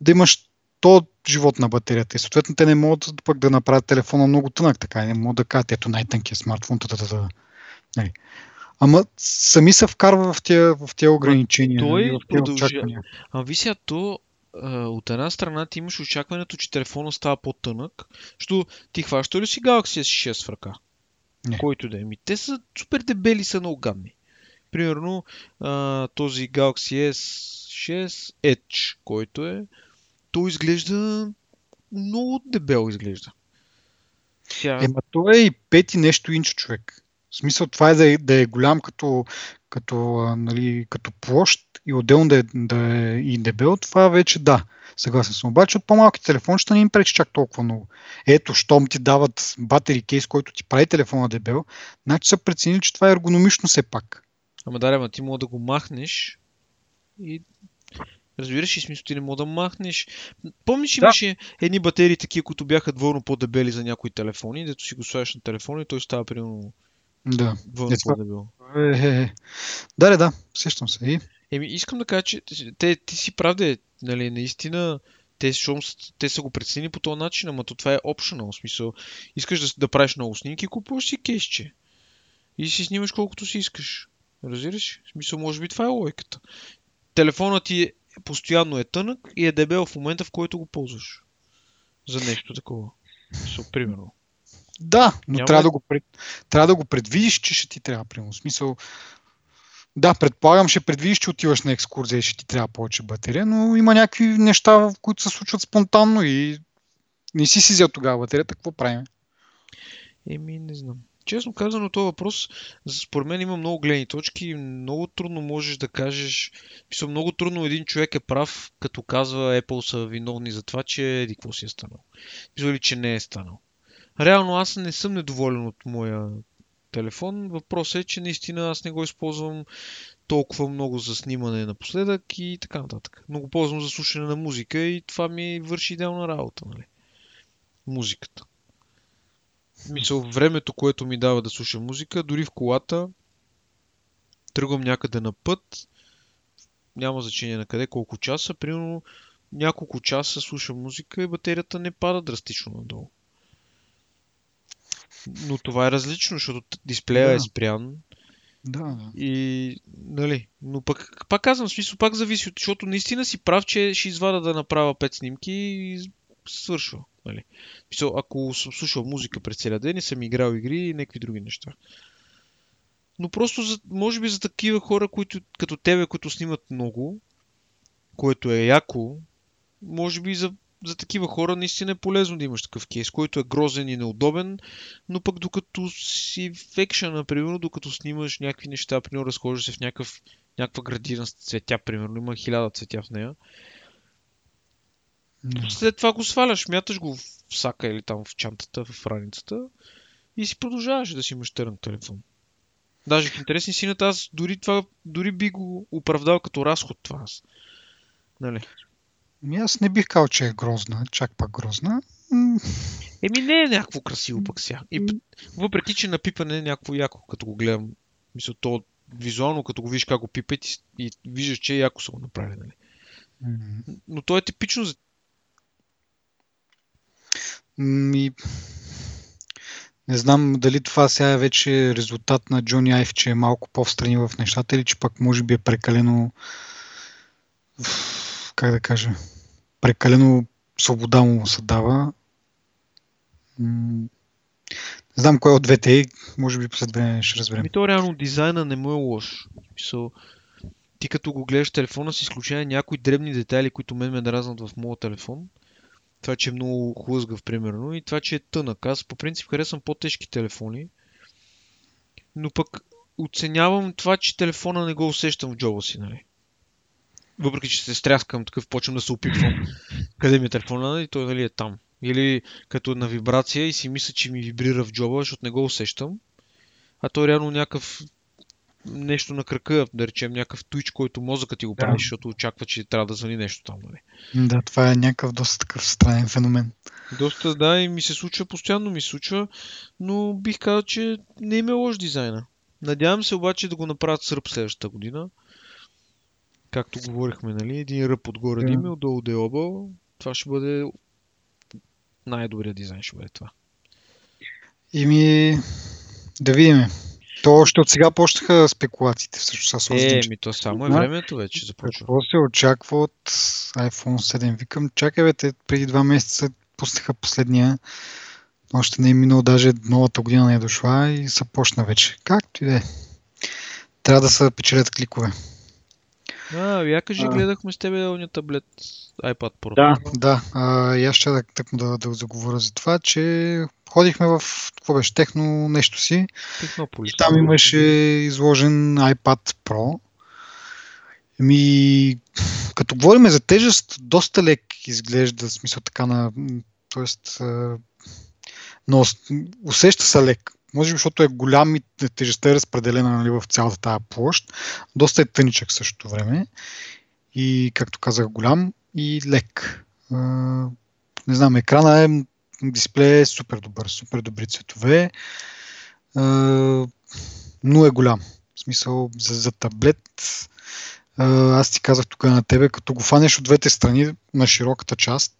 да имаш то живот на батерията. И съответно те не могат пък да направят телефона много тънък, така не могат да кажат, ето най-тънкият смартфон. Та-та-та-та. Нали. Ама сами се вкарва в тия, в тия ограничения. Той нали, в тия продължи... А ви сега то от една страна ти имаш очакването, че телефона става по-тънък, защото ти хваща ли си Galaxy S6 в ръка? Не. Който да е. Ми, те са супер дебели, са много гадни. Примерно а, този Galaxy S6 Edge, който е, той изглежда много дебел изглежда. Тя... Ема то е и пети нещо инч човек. В смисъл това е да е, да е голям като, като, нали, като площ и отделно да е, да е и дебел, това вече да. Съгласен съм. Обаче от по-малки телефончета не им пречи чак толкова много. Ето, щом ти дават батери кейс, който ти прави телефона дебел, значи са преценили, че това е ергономично все пак. Ама да, ама ти мога да го махнеш и Разбираш ли смисъл, ти не мога да махнеш. Помниш, да. имаше едни батерии такива, които бяха двойно по-дебели за някои телефони, дето си го слагаш на телефона и той става примерно да. двойно е, по-дебел. Е, е, е. Да, да, сещам се. И... Еми, искам да кажа, че те, ти си правда, нали, наистина, те, шум, те са го прецени по този начин, ама то това е optional, в смисъл, искаш да, да правиш много снимки, купуваш си кейсче. И си снимаш колкото си искаш. Разбираш? В смисъл, може би това е логиката. Телефонът ти е, постоянно е тънък и е дебел в момента, в който го ползваш. За нещо такова. Мисъл, примерно. Да, но Няма... трябва, да го, пред... трябва да го предвидиш, че ще ти трябва, примерно. Смисъл, да, предполагам, ще предвидиш, че отиваш на екскурзия и ще ти трябва повече батерия, но има някакви неща, които се случват спонтанно и не си си взел тогава батерията, какво правим? Еми, не знам. Честно казано, този въпрос, според мен има много гледни точки. Много трудно можеш да кажеш. Писал, много трудно един човек е прав, като казва Apple са виновни за това, че еди какво си е станал. Писал ли, че не е станал. Реално аз не съм недоволен от моя телефон. Въпросът е, че наистина аз не го използвам толкова много за снимане напоследък и така нататък. Много ползвам за слушане на музика и това ми върши идеална работа. Нали? музиката. Мисъл, времето, което ми дава да слушам музика, дори в колата, тръгвам някъде на път, няма значение на къде, колко часа, примерно няколко часа слушам музика и батерията не пада драстично надолу. Но това е различно, защото дисплея да. е спрян. Да, да. И, нали, но пък, пак казвам, смисъл, пак зависи, защото наистина си прав, че ще извада да направя 5 снимки и свършва. Нали. Мисъл, ако съм слушал музика през целия ден и съм играл игри и някакви други неща. Но просто, за, може би за такива хора, които, като тебе, които снимат много, което е яко, може би за, за такива хора наистина е полезно да имаш такъв кейс, който е грозен и неудобен, но пък докато си в екшен, например, докато снимаш някакви неща, примерно разхождаш се в някакъв, някаква градина с цветя, примерно, има хиляда цветя в нея, No. След това го сваляш, мяташ го в сака или там в чантата, в раницата и си продължаваш да си имаш търн телефон. Даже в интересни сината аз дори, това, дори би го оправдал като разход това аз. Нали? Ами аз не бих казал, че е грозна, чак пак грозна. Еми не е някакво красиво пък сега. И, въпреки, че на пипане е някакво яко, като го гледам. Мисля, то визуално, като го видиш как го пипат и, и виждаш, че е яко са го направили. Нали? Mm-hmm. Но то е типично за ми... Не знам дали това сега е вече резултат на Джони Айв, че е малко по-встрани в нещата или че пък може би е прекалено как да кажа прекалено свобода му се дава. Не знам кой от двете може би след време ще разберем. Ми то реално дизайна не му е лош. So, ти като го гледаш телефона с изключение някои дребни детайли, които мен ме дразнат в моят телефон, това, че е много хлъзгав, примерно, и това, че е тънък. Аз по принцип харесвам по-тежки телефони, но пък оценявам това, че телефона не го усещам в джоба си, нали? Въпреки, че се стряскам, такъв почвам да се опитвам къде ми е телефона и той нали е там. Или като на вибрация и си мисля, че ми вибрира в джоба, защото не го усещам. А той е реално някакъв нещо на кръка, да речем някакъв туич, който мозъкът ти го прави, да. защото очаква, че трябва да звъни нещо там. Нали? Да, това е някакъв доста такъв странен феномен. Доста, да, и ми се случва, постоянно ми се случва, но бих казал, че не им е лош дизайна. Надявам се обаче да го направят сръб следващата година. Както говорихме, нали? Един ръб отгоре да има, отдолу да объл. Това ще бъде най-добрият дизайн, ще бъде това. И ми да видим. То още от сега почнаха спекулациите всъщност. Аз е, ми то само е времето вече започва. Какво се очаква от iPhone 7? Викам, чакай бе, те преди два месеца пуснаха последния. Още не е минало, даже новата година не е дошла и се почна вече. Както и да е. Трябва да се печелят кликове. А, я кажи, а... гледахме с тебе ония таблет iPad Pro. Да, да. А, и аз ще да, да, да заговоря за това, че ходихме в, какво беше, техно нещо си. Технополис. И там имаше изложен iPad Pro. Ми, като говорим за тежест, доста лек изглежда, в смисъл така на, т.е. но усеща се лек. Може би, защото е голям и тежестта е разпределена нали, в цялата тази площ. Доста е тъничък същото време. И, както казах, голям и лек. Не знам, екрана е дисплей е супер добър, супер добри цветове, но е голям. В смисъл за, за таблет. Аз ти казах тук на тебе, като го фанеш от двете страни на широката част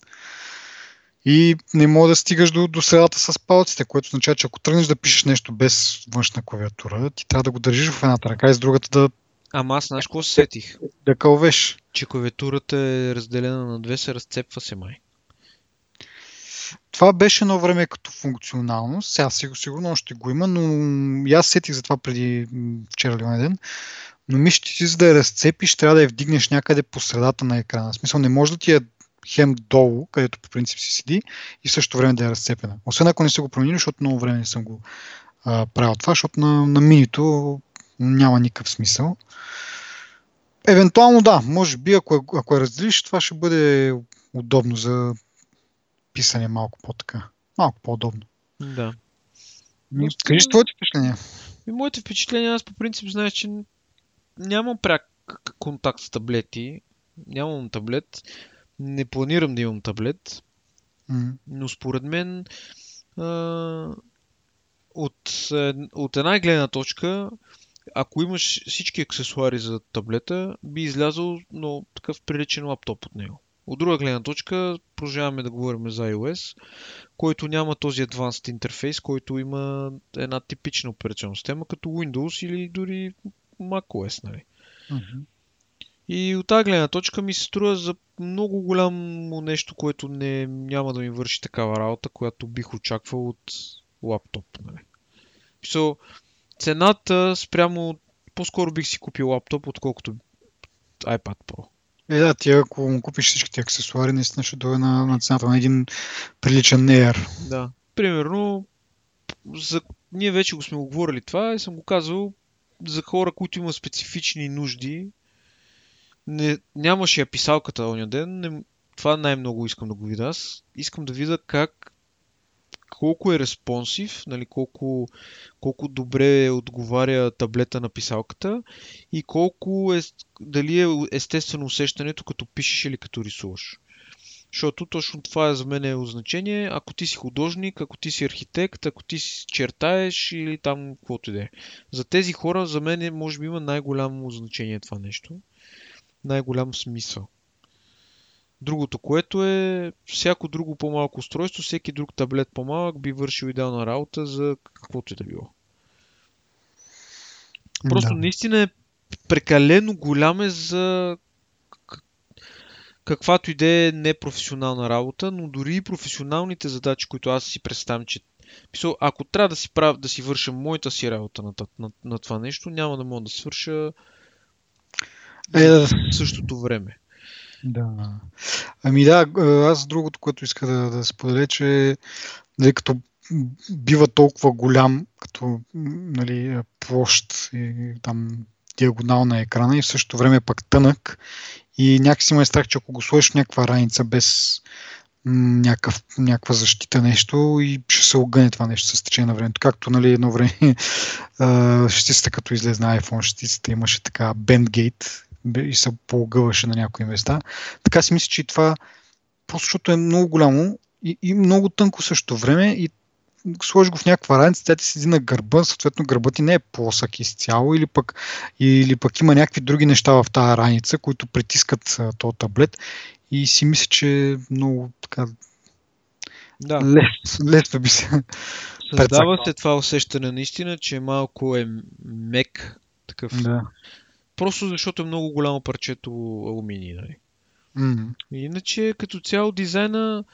и не мога да стигаш до, до средата с палците, което означава, че ако тръгнеш да пишеш нещо без външна клавиатура, ти трябва да го държиш в едната ръка и с другата да Ама аз знаеш какво сетих? Да кълвеш. Че клавиатурата е разделена на две, се разцепва се май. Това беше едно време като функционалност, сега сигурно още го има, но и аз сетих за това преди вчера или ден, но мисля, че за да я разцепиш, трябва да я вдигнеш някъде по средата на екрана. В смисъл не може да ти е хем долу, където по принцип си седи и в същото време да е разцепена. Освен ако не се го променили, защото много време не съм го а, правил това, защото на, на минито няма никакъв смисъл. Евентуално да, може би ако, е, ако е разделиш, това ще бъде удобно за писане малко по-така. Малко по-удобно. Да. Кажи твоите впечатления. И моите впечатления, аз по принцип знаеш, че нямам пряк контакт с таблети. Нямам таблет. Не планирам да имам таблет. Но според мен а, от, от една гледна точка, ако имаш всички аксесуари за таблета, би излязъл но такъв приличен лаптоп от него. От друга гледна точка, продължаваме да говорим за iOS, който няма този advanced интерфейс, който има една типична операционна система, като Windows или дори macOS. Нали? Mm-hmm. И от тази гледна точка ми се струва за много голямо нещо, което не, няма да ми върши такава работа, която бих очаквал от лаптоп. Нали? So, цената спрямо по-скоро бих си купил лаптоп, отколкото iPad Pro. Е, да, ти ако му купиш всичките аксесуари, наистина ще дойде на, на цената на един приличен Air. Да. Примерно, за... ние вече го сме го говорили това и съм го казал за хора, които имат специфични нужди. Не, нямаше я писалката оня ден. Не, това най-много искам да го видя. Аз искам да видя как колко е респонсив, нали, колко, колко добре отговаря таблета на писалката и колко е, дали е естествено усещането като пишеш или като рисуваш. Защото точно това е за мен е значение. Ако ти си художник, ако ти си архитект, ако ти си чертаеш или там каквото и да е. За тези хора, за мен е, може би има най-голямо значение това нещо. Най-голям смисъл. Другото, което е всяко друго по-малко устройство, всеки друг таблет по-малък би вършил идеална работа за каквото и да било. Просто да. наистина е прекалено голям е за каквато и да е непрофесионална работа, но дори и професионалните задачи, които аз си представям, че Писал, ако трябва да си, прав, да си върша моята си работа на, на, на това нещо, няма да мога да свърша е, в същото време. Да. Ами да, аз другото, което иска да, да споделя, че нали, като бива толкова голям, като нали, площ и там диагонал на екрана и в същото време пак тънък и някакси ме е страх, че ако го сложиш в някаква раница без някакъв, някаква защита нещо и ще се огъне това нещо с течение на времето. Както нали, едно време [LAUGHS] шестицата, като излезна iPhone шестицата, имаше така Bandgate и се поогъваше на някои места. Така си мисля, че и това просто защото е много голямо и, и много тънко също време и сложи го в някаква раница, тя ти седи на гърба, съответно гърбът ти не е плосък изцяло или пък, или пък има някакви други неща в тази раница, които притискат този таблет и си мисля, че много така да. лес, лесно би се Създава се това усещане наистина, че малко е мек такъв да. Просто защото е много голямо парчето алуминий. Нали? Mm. Иначе като цяло дизайна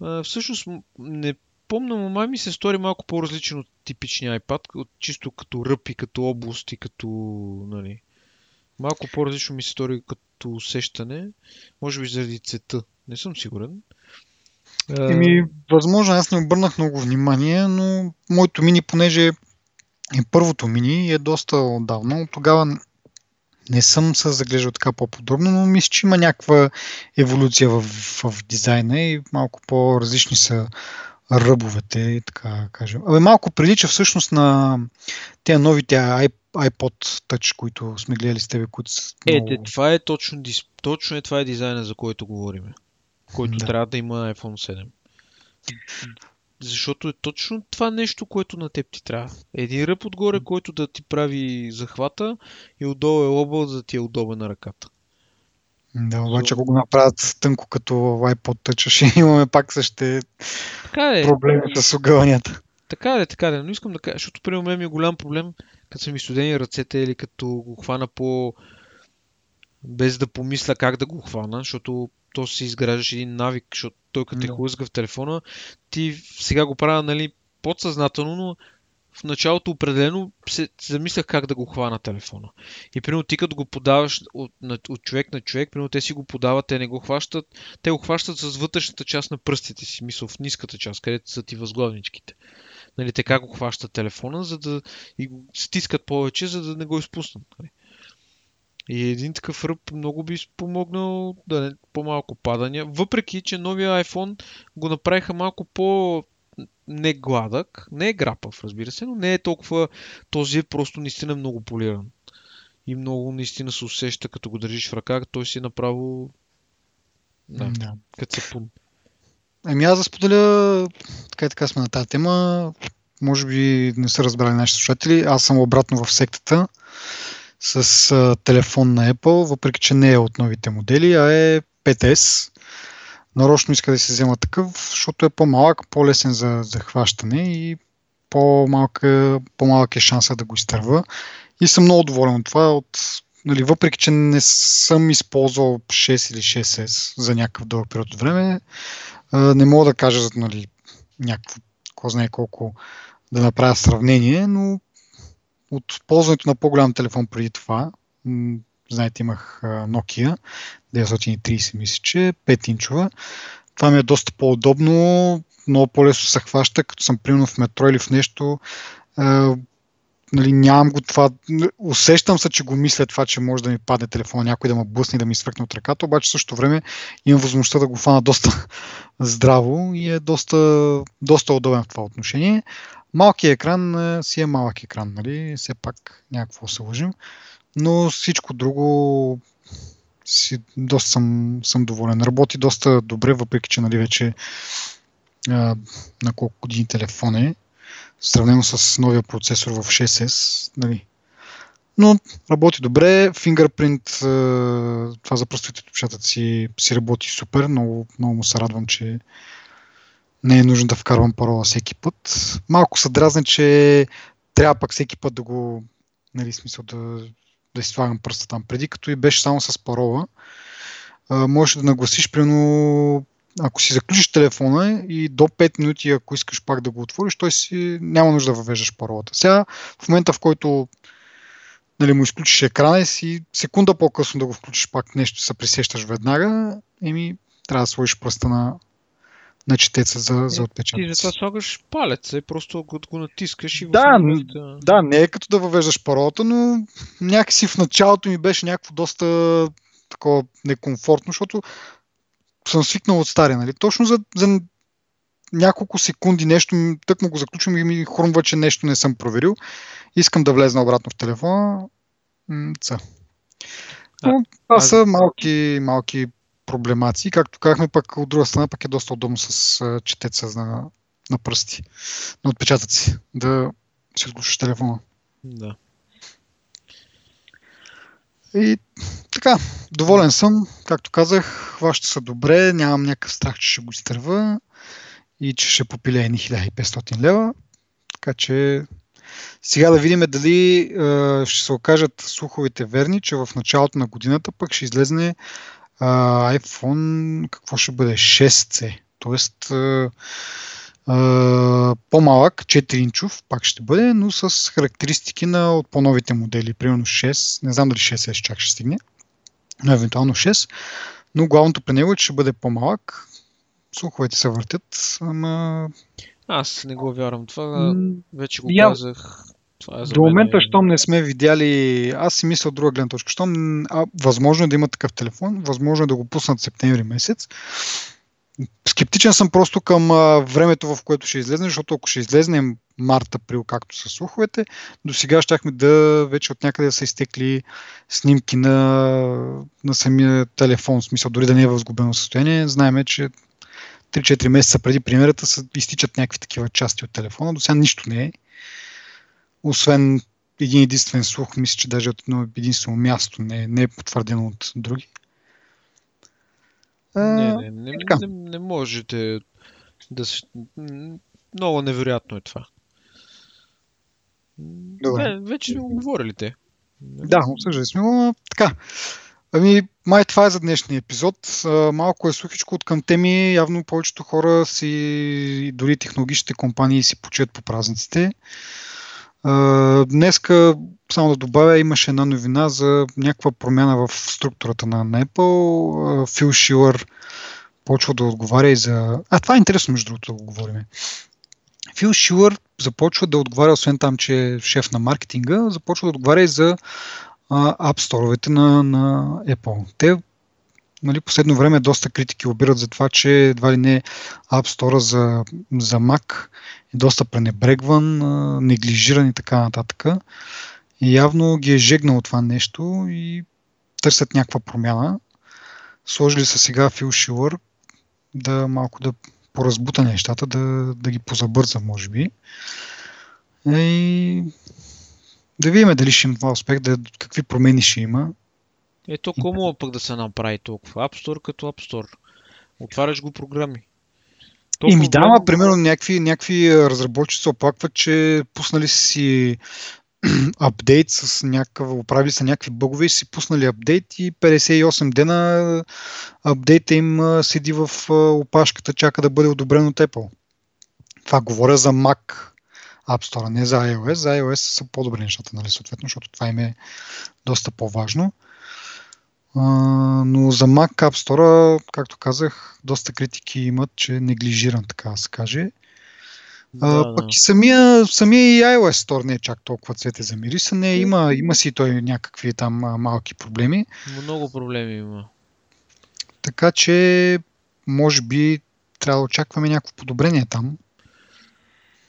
а, всъщност не помня, но май ми се стори малко по-различен от типичния iPad, от, чисто като ръб и като област и като, нали, малко по-различно ми се стори като усещане, може би заради цвета, не съм сигурен. Еми, възможно, аз не обърнах много внимание, но моето мини, понеже е първото мини е доста отдавна, тогава не съм се заглеждал така по-подробно, но мисля, че има някаква еволюция в, в дизайна и малко по-различни са ръбовете, така кажем. Абе, малко прилича всъщност на тези новите iPod Touch, които сме гледали с тебе, които са е, много... Е, това е точно, точно е това е дизайна, за който говорим. Който да. трябва да има iPhone 7. Защото е точно това нещо, което на теб ти трябва. Един ръб отгоре, който да ти прави захвата и отдолу е лоба, за да ти е удобен на ръката. Да, обаче ако го направят тънко като iPod Touch, [LAUGHS] ще имаме пак същите така е. проблеми с огъванията. Така е, така е, но искам да кажа, защото при мен ми е голям проблем, като са ми студени ръцете или като го хвана по... без да помисля как да го хвана, защото то се изграждаш един навик, защото той като те хлъзга в телефона, ти сега го правя, нали, подсъзнателно, но в началото определено се замислях как да го хвана телефона. И примерно ти като го подаваш от, от човек на човек, примерно те си го подават, те не го хващат, те го хващат с вътрешната част на пръстите си, мисъл в ниската част, където са ти възглавничките. Нали, те как го хващат телефона, за да и го стискат повече, за да не го изпуснат. Нали. И един такъв ръб много би спомогнал да не по-малко падания. Въпреки, че новия iPhone го направиха малко по не гладък, не е грапав, разбира се, но не е толкова, този е просто наистина много полиран. И много наистина се усеща, като го държиш в ръка, той си е направо да, да. като се пун. Ами аз да споделя, така и така сме на тази тема, може би не са разбрали нашите слушатели, аз съм обратно в сектата с а, телефон на Apple, въпреки че не е от новите модели, а е 5S. Нарочно иска да се взема такъв, защото е по-малък, по-лесен за, за и по-малка, по-малък е шанса да го изтърва. И съм много доволен от това. От, нали, въпреки, че не съм използвал 6 или 6S за някакъв дълъг период от време, не мога да кажа нали, някакво, кой знае колко да направя сравнение, но от ползването на по-голям телефон преди това, знаете, имах Nokia 930, мисля, че 5-инчова. Това ми е доста по-удобно, много по-лесно се хваща, като съм примерно в метро или в нещо. Е, нали, нямам го това. Усещам се, че го мисля това, че може да ми падне телефон, някой да ме блъсне да ми свъркне от ръката, обаче също време имам възможността да го фана доста [LAUGHS] здраво и е доста, доста удобен в това отношение. Малкият екран си е малък екран, нали? Все пак някакво се лъжим. Но всичко друго си, доста съм, съм доволен. Работи доста добре, въпреки че нали, вече а, на колко години телефон е, сравнено с новия процесор в 6S. Нали. Но работи добре. Fingerprint, това за пръстовите отпечатъци си работи супер. Много, много му се радвам, че не е нужно да вкарвам парола всеки път. Малко се дразне, че трябва пък всеки път да го, нали, смисъл да, да си слагам пръста там. Преди като и беше само с парола, можеш да нагласиш, примерно, ако си заключиш телефона и до 5 минути, ако искаш пак да го отвориш, той си няма нужда да въвеждаш паролата. Сега, в момента в който нали, му изключиш екрана и си секунда по-късно да го включиш пак нещо, се присещаш веднага, еми, трябва да сложиш пръста на, на четеца за, за отпечатъци. Ти затова слагаш палец, и просто го, го натискаш и да, момента... да, не е като да въвеждаш паролата, но някакси в началото ми беше някакво доста такова некомфортно, защото съм свикнал от стария. Нали? Точно за, за няколко секунди нещо, тък му го заключвам и ми хрумва, че нещо не съм проверил. Искам да влезна обратно в телефона. Ца. Но това а, са малки, малки проблемации. Както казахме, пък от друга страна пък е доста удобно с четеца на, на пръсти, на отпечатъци, да си отключиш телефона. Да. И така, доволен съм. Както казах, хваща се добре, нямам някакъв страх, че ще го изтърва и че ще попиле едни 1500 лева. Така че сега да видим дали е, ще се окажат слуховите верни, че в началото на годината пък ще излезне е, iPhone, какво ще бъде, 6C. Тоест е, по-малък, 4-инчов, пак ще бъде, но с характеристики на от по-новите модели, примерно 6, не знам дали 6 s чак ще стигне, но евентуално 6, но главното при него е, че ще бъде по-малък. Слуховете се въртят, ама... Аз не го вярвам. Това вече го казах. Това е До момента, мен... щом не сме видяли, аз си мисля от друга гледна точка, щом а, възможно е да има такъв телефон, възможно е да го пуснат септември месец, Скептичен съм просто към а, времето, в което ще излезне, защото ако ще излезнем март, април, както са слуховете, до сега щяхме да вече от някъде са изтекли снимки на, на самия телефон, в смисъл дори да не е в сгубено състояние. Знаеме, че 3-4 месеца преди примерата са, изтичат някакви такива части от телефона. До сега нищо не е. Освен един единствен слух, мисля, че даже от едно единствено място не, не е потвърдено от други. Не, не, не, не, не можете да се... Много невероятно е това. Добре. Не, вече сме говорили те. Да, обсъждали сме го. Така. Ами, май това е за днешния епизод. Малко е сухичко от към теми. Явно повечето хора си, дори технологичните компании си почет по празниците. Днеска, само да добавя, имаше една новина за някаква промяна в структурата на Apple. Фил Шилър почва да отговаря и за... А, това е интересно, между другото, да го говорим. Фил Шилър започва да отговаря, освен там, че е шеф на маркетинга, започва да отговаря и за Store-овете на, на Apple. Те нали, последно време доста критики обират за това, че едва ли не App Store за, за Mac е доста пренебрегван, неглижиран и така нататък. И явно ги е жегнало това нещо и търсят някаква промяна. Сложили са сега Фил Шилър да малко да поразбута нещата, да, да ги позабърза, може би. И да видим дали ще има успех, да, какви промени ще има. Ето, кому пък да се направи толкова? App Store като App Store. Отваряш го програми. И ми дава, примерно, някакви, някакви разработчици се оплакват, че пуснали си [CLEARS THROAT] апдейт с някакъв, оправили са някакви бъгове и си пуснали апдейт и 58 дена апдейта им седи в опашката, чака да бъде одобрен от Apple. Това говоря за Mac App Store, не за iOS. За iOS са по-добри нещата, нали, съответно, защото това им е доста по-важно. Но за Mac App Store, както казах, доста критики имат, че е неглижиран, така да се каже. Да, а, пък да. и самия, самия и iOS Store не е чак толкова цвете за мирисане. Има, има си той някакви там малки проблеми. Много проблеми има. Така че, може би, трябва да очакваме някакво подобрение там.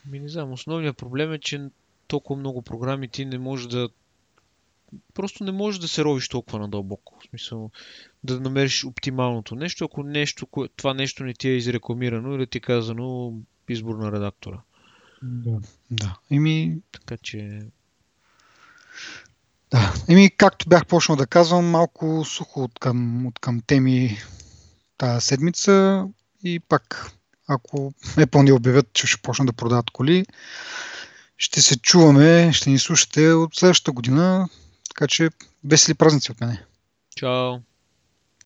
Ми не знам, основният проблем е, че толкова много програми ти не можеш да просто не можеш да се ровиш толкова надълбоко. В смисъл да намериш оптималното нещо, ако нещо, това нещо не ти е изрекламирано или ти е казано избор на редактора. Да. да. Еми... Така че... Да. Еми, както бях почнал да казвам, малко сухо от към, от към теми тази седмица и пак, ако Apple ни обявят, че ще почнат да продават коли, ще се чуваме, ще ни слушате от следващата година, така че весели празници от мене. Чао!